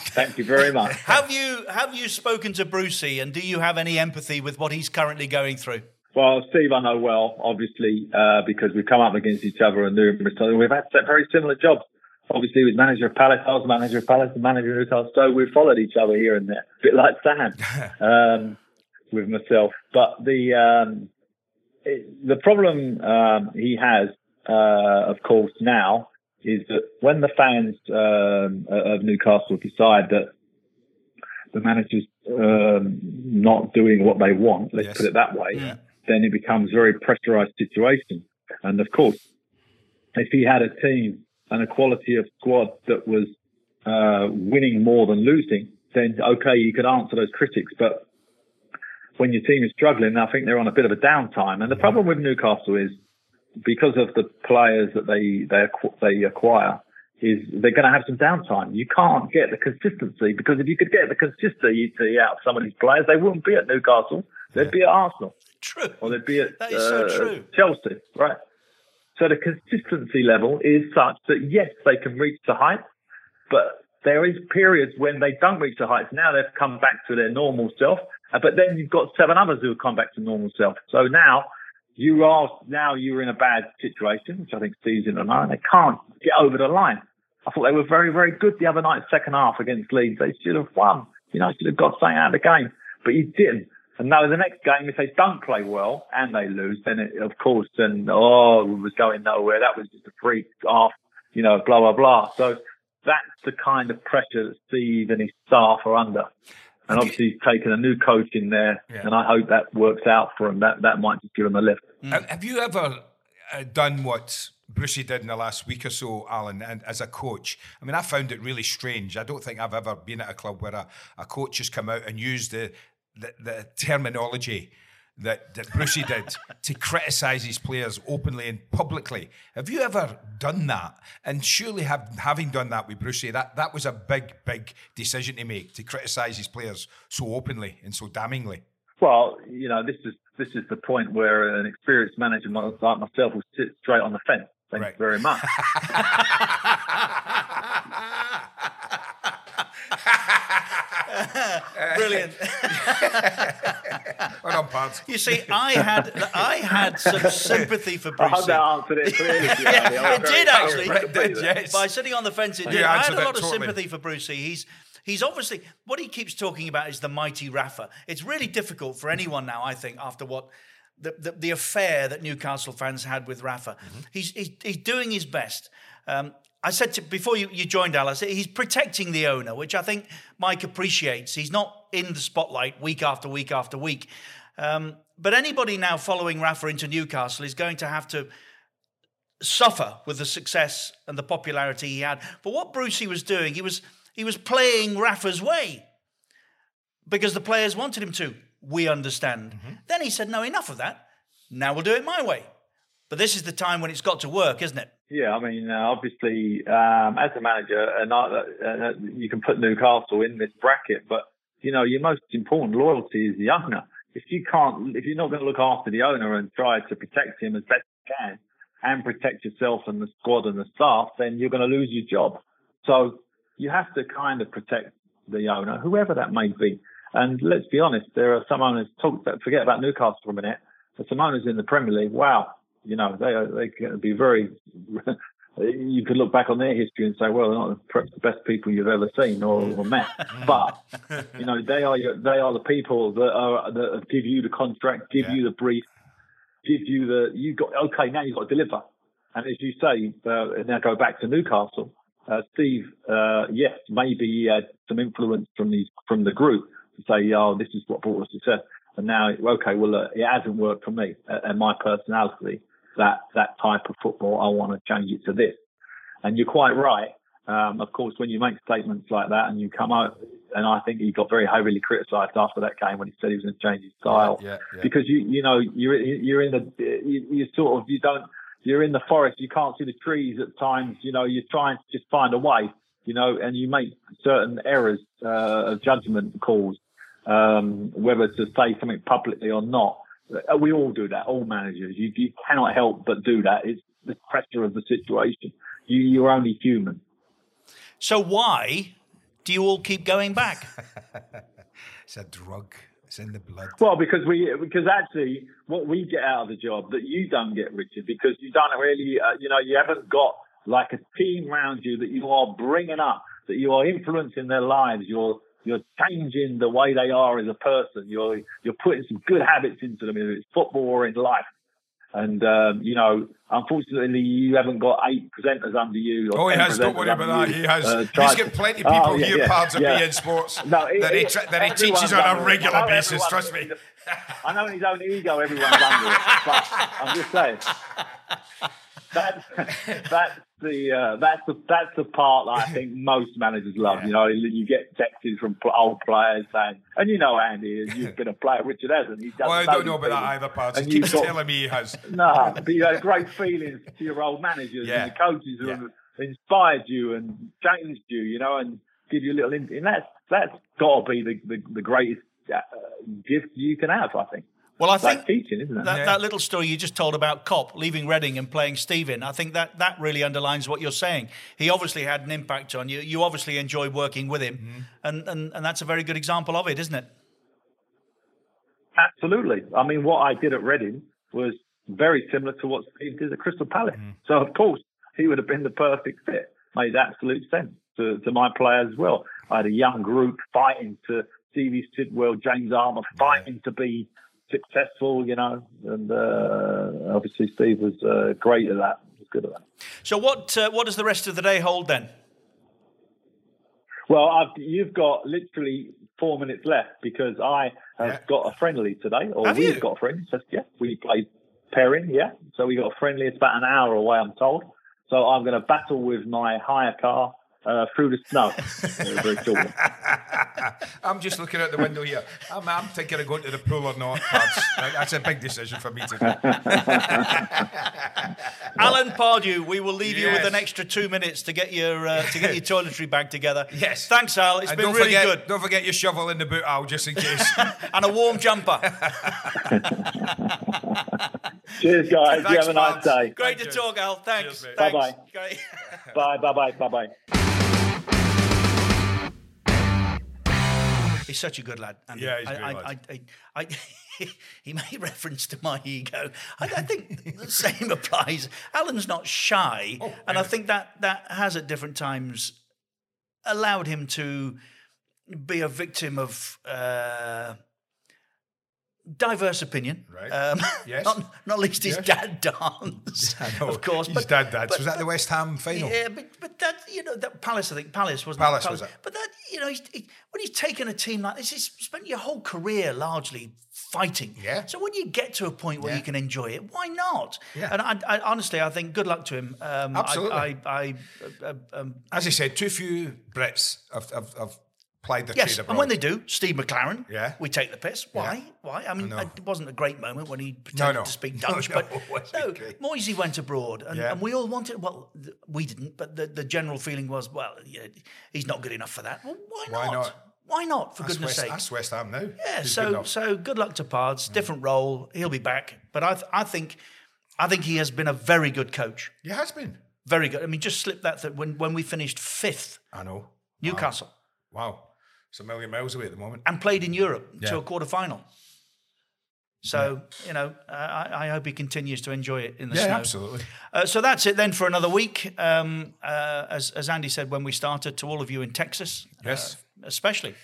J: Thank you very much.
H: Have you have you spoken to Brucey, and do you have any empathy with what he's currently going through?
J: Well, Steve, I know well, obviously, uh, because we've come up against each other and numerous times. We've had very similar jobs. Obviously, he was manager of Palace, I was manager of Palace, and manager of Newcastle. So we've followed each other here and there, a bit like Sam um, with myself. But the um, it, the problem um, he has uh, of course, now is that when the fans um, of Newcastle decide that the manager's um, not doing what they want, let's yes. put it that way, yeah. then it becomes a very pressurized situation. And of course, if he had a team and a quality of squad that was uh, winning more than losing, then okay, you could answer those critics. But when your team is struggling, I think they're on a bit of a downtime. And the problem with Newcastle is because of the players that they they they acquire, is they're going to have some downtime. You can't get the consistency because if you could get the consistency out of some of these players, they wouldn't be at Newcastle. They'd be at Arsenal.
H: True.
J: Or they'd be at
H: that is uh, so true.
J: Chelsea. Right. So the consistency level is such that yes, they can reach the heights, but there is periods when they don't reach the heights. Now they've come back to their normal self, uh, but then you've got seven others who have come back to normal self. So now you are now you're in a bad situation, which I think in the line. They can't get over the line. I thought they were very, very good the other night, second half against Leeds. They should have won. You know, should have got something out of the game, but you didn't. And now the next game, if they don't play well and they lose, then it, of course, then oh, it was going nowhere. That was just a freak off, you know, blah blah blah. So that's the kind of pressure that Steve and his staff are under and obviously he's taken a new coach in there, yeah. and I hope that works out for him. That that might just give him a lift.
I: Mm. Have you ever uh, done what Brucey did in the last week or so, Alan, and as a coach. I mean, I found it really strange. I don't think I've ever been at a club where a, a coach has come out and used the, the, the terminology that, that Brucey did to criticise his players openly and publicly. Have you ever done that? And surely, have, having done that with Brucey, that, that was a big, big decision to make to criticise his players so openly and so damningly.
J: Well, you know, this is this is the point where an experienced manager like myself will sit straight on the fence. Thank right. you very much.
H: Brilliant.
I: well done, Pards.
H: You see, I had I had some sympathy for Bruce.
J: I had that answered it clearly.
H: yeah, it did actually. Did, yes. By sitting on the fence, it did. I had a lot of totally. sympathy for Brucey. He's he's obviously what he keeps talking about is the mighty Rafa. It's really difficult for anyone now, I think, after what the, the, the affair that Newcastle fans had with Rafa. Mm-hmm. He's, he's, he's doing his best. Um, I said to, before you, you joined Alice, he's protecting the owner, which I think Mike appreciates. He's not in the spotlight week after week after week. Um, but anybody now following Rafa into Newcastle is going to have to suffer with the success and the popularity he had. But what Brucey was doing, he was he was playing Rafa's way because the players wanted him to. We understand. Mm-hmm. Then he said, No, enough of that. Now we'll do it my way. But this is the time when it's got to work, isn't it?
J: Yeah, I mean, uh, obviously, um, as a manager, and uh, uh, you can put Newcastle in this bracket, but you know, your most important loyalty is the owner. If you can't, if you're not going to look after the owner and try to protect him as best you can, and protect yourself and the squad and the staff, then you're going to lose your job. So you have to kind of protect the owner, whoever that may be. And let's be honest, there are some owners. Talk, forget about Newcastle for a minute. There's some owners in the Premier League. Wow, you know they they can be very. you could look back on their history and say, well, they're not perhaps the best people you've ever seen or, or met, but you know they are your, they are the people that are that give you the contract, give yeah. you the brief, give you the you got okay now you've got to deliver. And as you say, uh, now go back to Newcastle uh, Steve, uh, yes, maybe he had some influence from the from the group to say, "Oh, this is what brought us success." And now, okay, well, uh, it hasn't worked for me uh, and my personality. That that type of football, I want to change it to this. And you're quite right. Um, of course, when you make statements like that and you come out, and I think he got very heavily criticised after that game when he said he was going to change his style
I: yeah, yeah, yeah.
J: because you you know you're you're in the you, you sort of you don't you're in the forest, you can't see the trees at times, you know, you're trying to just find a way, you know, and you make certain errors uh, of judgment calls, um, whether to say something publicly or not. Uh, we all do that, all managers. You, you cannot help but do that. It's the pressure of the situation. You, you're only human.
H: So why do you all keep going back?
I: it's a drug. It's in the blood.
J: Well, because we because actually what we get out of the job that you don't get, Richard, because you don't really, uh, you know, you haven't got like a team around you that you are bringing up, that you are influencing their lives. You're you're changing the way they are as a person. You're you're putting some good habits into them, whether it's football or in life. And um, you know, unfortunately, you haven't got eight presenters under you.
I: oh, he has. Don't worry about that. He has. Uh, He's got plenty of people oh, yeah, here, yeah, of yeah. beIN Sports no, it, that he, tra- that he teaches on a regular basis. Trust me.
J: I know in his own ego, everyone's under it, but I'm just saying. That's that's the uh, that's the that's the part that I think most managers love. Yeah. You know, you get texts from old players saying, and you know, Andy, you've been a player. Richard hasn't. He
I: well, I don't know about that either, Pards. He keeps got, telling me he has.
J: No, but you had great feelings to your old managers yeah. and the coaches who yeah. inspired you and changed you. You know, and give you a little. And that's that's got to be the, the, the greatest uh, gift you can have. I think.
H: Well, I think
J: teaching, isn't it?
H: That, yeah. that, little story you just told about Kop leaving Reading and playing Steven, I think that that really underlines what you're saying. He obviously had an impact on you. You obviously enjoy working with him, mm-hmm. and, and and that's a very good example of it, isn't it?
J: Absolutely. I mean, what I did at Reading was very similar to what Steve did at Crystal Palace. Mm-hmm. So of course he would have been the perfect fit. Made absolute sense to, to my players as well. I had a young group fighting to Stevie Sidwell, James Armour, fighting to be successful, you know, and uh, obviously Steve was uh, great at that. Was good at that.
H: So what uh, what does the rest of the day hold then?
J: Well, I've, you've got literally four minutes left because I have yeah. got a friendly today, or
H: have
J: we've
H: you?
J: got a friendly. So, yeah, we played Pirin, yeah. So we got a friendly. It's about an hour away, I'm told. So I'm going to battle with my hire car uh, through the snow. Very short.
I: I'm just looking out the window here. I'm, I'm thinking of going to the pool or not. That's, that's a big decision for me to do.
H: Alan Pardew, we will leave you with an extra two minutes to get your uh, to get your toiletry bag together.
I: Yes.
H: Thanks, Al. It's
I: And
H: been
I: don't
H: really
I: forget,
H: good.
I: Don't forget your shovel in the boot, Al, just in case.
H: and a warm jumper.
J: Cheers, guys. you have a nice
H: Pards.
J: day.
H: Great to talk, Al. Thanks.
I: Cheers.
H: Thanks.
J: Bye-bye. Bye, bye, bye, bye, bye.
H: He's such a good lad. Andy.
I: Yeah, he's a
H: I,
I: great
H: I,
I: lad.
H: I, I, I, he made reference to my ego. I, I think the same applies. Alan's not shy,
I: Oh,
H: and I think that that has at different times allowed him to be a victim of. Uh, Diverse opinion,
I: Right.
H: Um,
I: Yes.
H: Not, not least his
I: Yes.
H: dad dance,
I: know.
H: of course.
I: His
H: but-
I: dad dance.
H: but-
I: was that the West Ham final?
H: yeah, but but that you know that Palace, I think Palace wasn't
I: Palace
H: it?
I: was it.
H: But that you know, he's, he, when he's taken a team like this, he's spent your whole career largely fighting.
I: Yeah.
H: So when you get to a point where
I: Yeah.
H: you can enjoy it, why not?
I: Yeah.
H: And I, I honestly, I think good luck to him. Um,
I: Absolutely.
H: I, I, I uh, uh, um,
I: As I said, too few Brits have, have, have plied their
H: yes, and when they do, Steve McClaren.
I: Yeah.
H: We take the piss. Why?
I: Yeah.
H: Why? I mean, it wasn't a great moment when he pretended
I: no.
H: to speak Dutch,
I: no,
H: but no. Moyesy went abroad, and,
I: Yeah.
H: and we all wanted. Well, we didn't, but the, the general feeling was, well, yeah, he's not good enough for that. Well, why not?
I: Why not?
H: Why not? For
I: that's
H: goodness
I: West,
H: sake.
I: That's West Ham now.
H: Yeah.
I: He's
H: So.
I: Mm.
H: so good luck to Pards. Different role. He'll be back, but I th- I think I think he has been a very good coach.
I: He has been.
H: Very good. I mean, just slip that th- when when we finished fifth,
I: I know.
H: Newcastle,
I: Wow. It's a million miles away at the moment.
H: and played in Europe
I: Yeah.
H: to a quarter final. So you know, uh, I, I hope he continues to enjoy it in the
I: Yeah,
H: snow.
I: absolutely.
H: Uh, so that's it then for another week. Um, uh, as, as Andy said when we started, to all of you in Texas,
I: Yes.
H: uh, especially,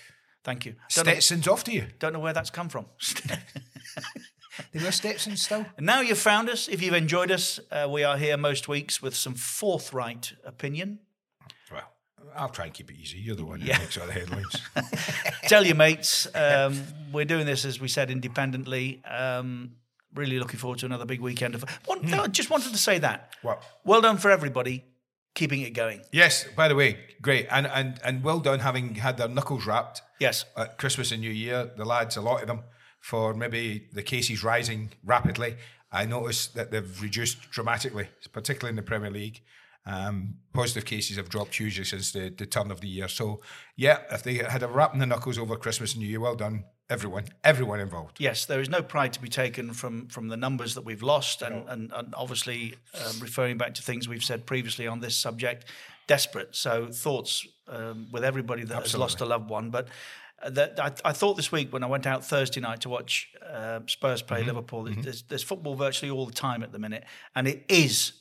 H: thank you. Don't know,
I: off to you.
H: don't know where that's come from.
I: They Stetson still?
H: And now you've found us. If you've enjoyed us, uh, we are here most weeks with some forthright opinion.
I: Well, I'll try and keep it easy. You're the one
H: Yeah.
I: who makes all the headlines.
H: Tell your mates. Um, we're doing this, as we said, independently. Um, really looking forward to another big weekend. Of, one, no, I just wanted to say that.
I: What?
H: Well done for everybody keeping it going.
I: yes, by the way, great. And, and, and well done having had their knuckles wrapped
H: Yes.
I: at Christmas and New Year. The lads, a lot of them, for maybe the cases rising rapidly. I noticed that they've reduced dramatically, particularly in the Premier League. Um, positive cases have dropped hugely since the, the turn of the year. So, yeah, if they had a wrap in the knuckles over Christmas and New Year, well done, everyone, everyone involved.
H: Yes, there is no pride to be taken from from the numbers that we've lost, and and, and obviously um, referring back to things we've said previously on this subject, desperate. So thoughts um, with everybody that has lost a loved one, but. uh, That I, I thought this week when I went out Thursday night to watch uh, Spurs play Liverpool, there's, there's football virtually all the time at the minute, and it is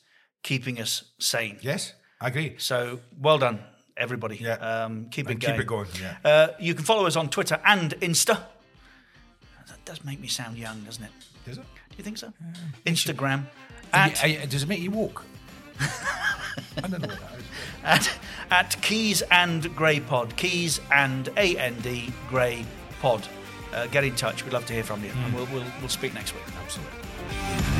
H: keeping us sane.
I: Yes, I agree.
H: So well done, everybody.
I: Yeah.
H: Um, keep
I: And
H: it
I: keep
H: going.
I: it going, yeah.
H: Uh, you can follow us on Twitter and Insta. That does make me sound young, doesn't it?
I: Does it?
H: Do you think so? Instagram at,
I: you- uh, does it make you walk? I don't know what that is.
H: at at Keys and Gray Pod. Keys and A N D Gray Pod. Uh, get in touch. We'd love to hear from you, and we'll, we'll we'll speak next week.
I: Absolutely.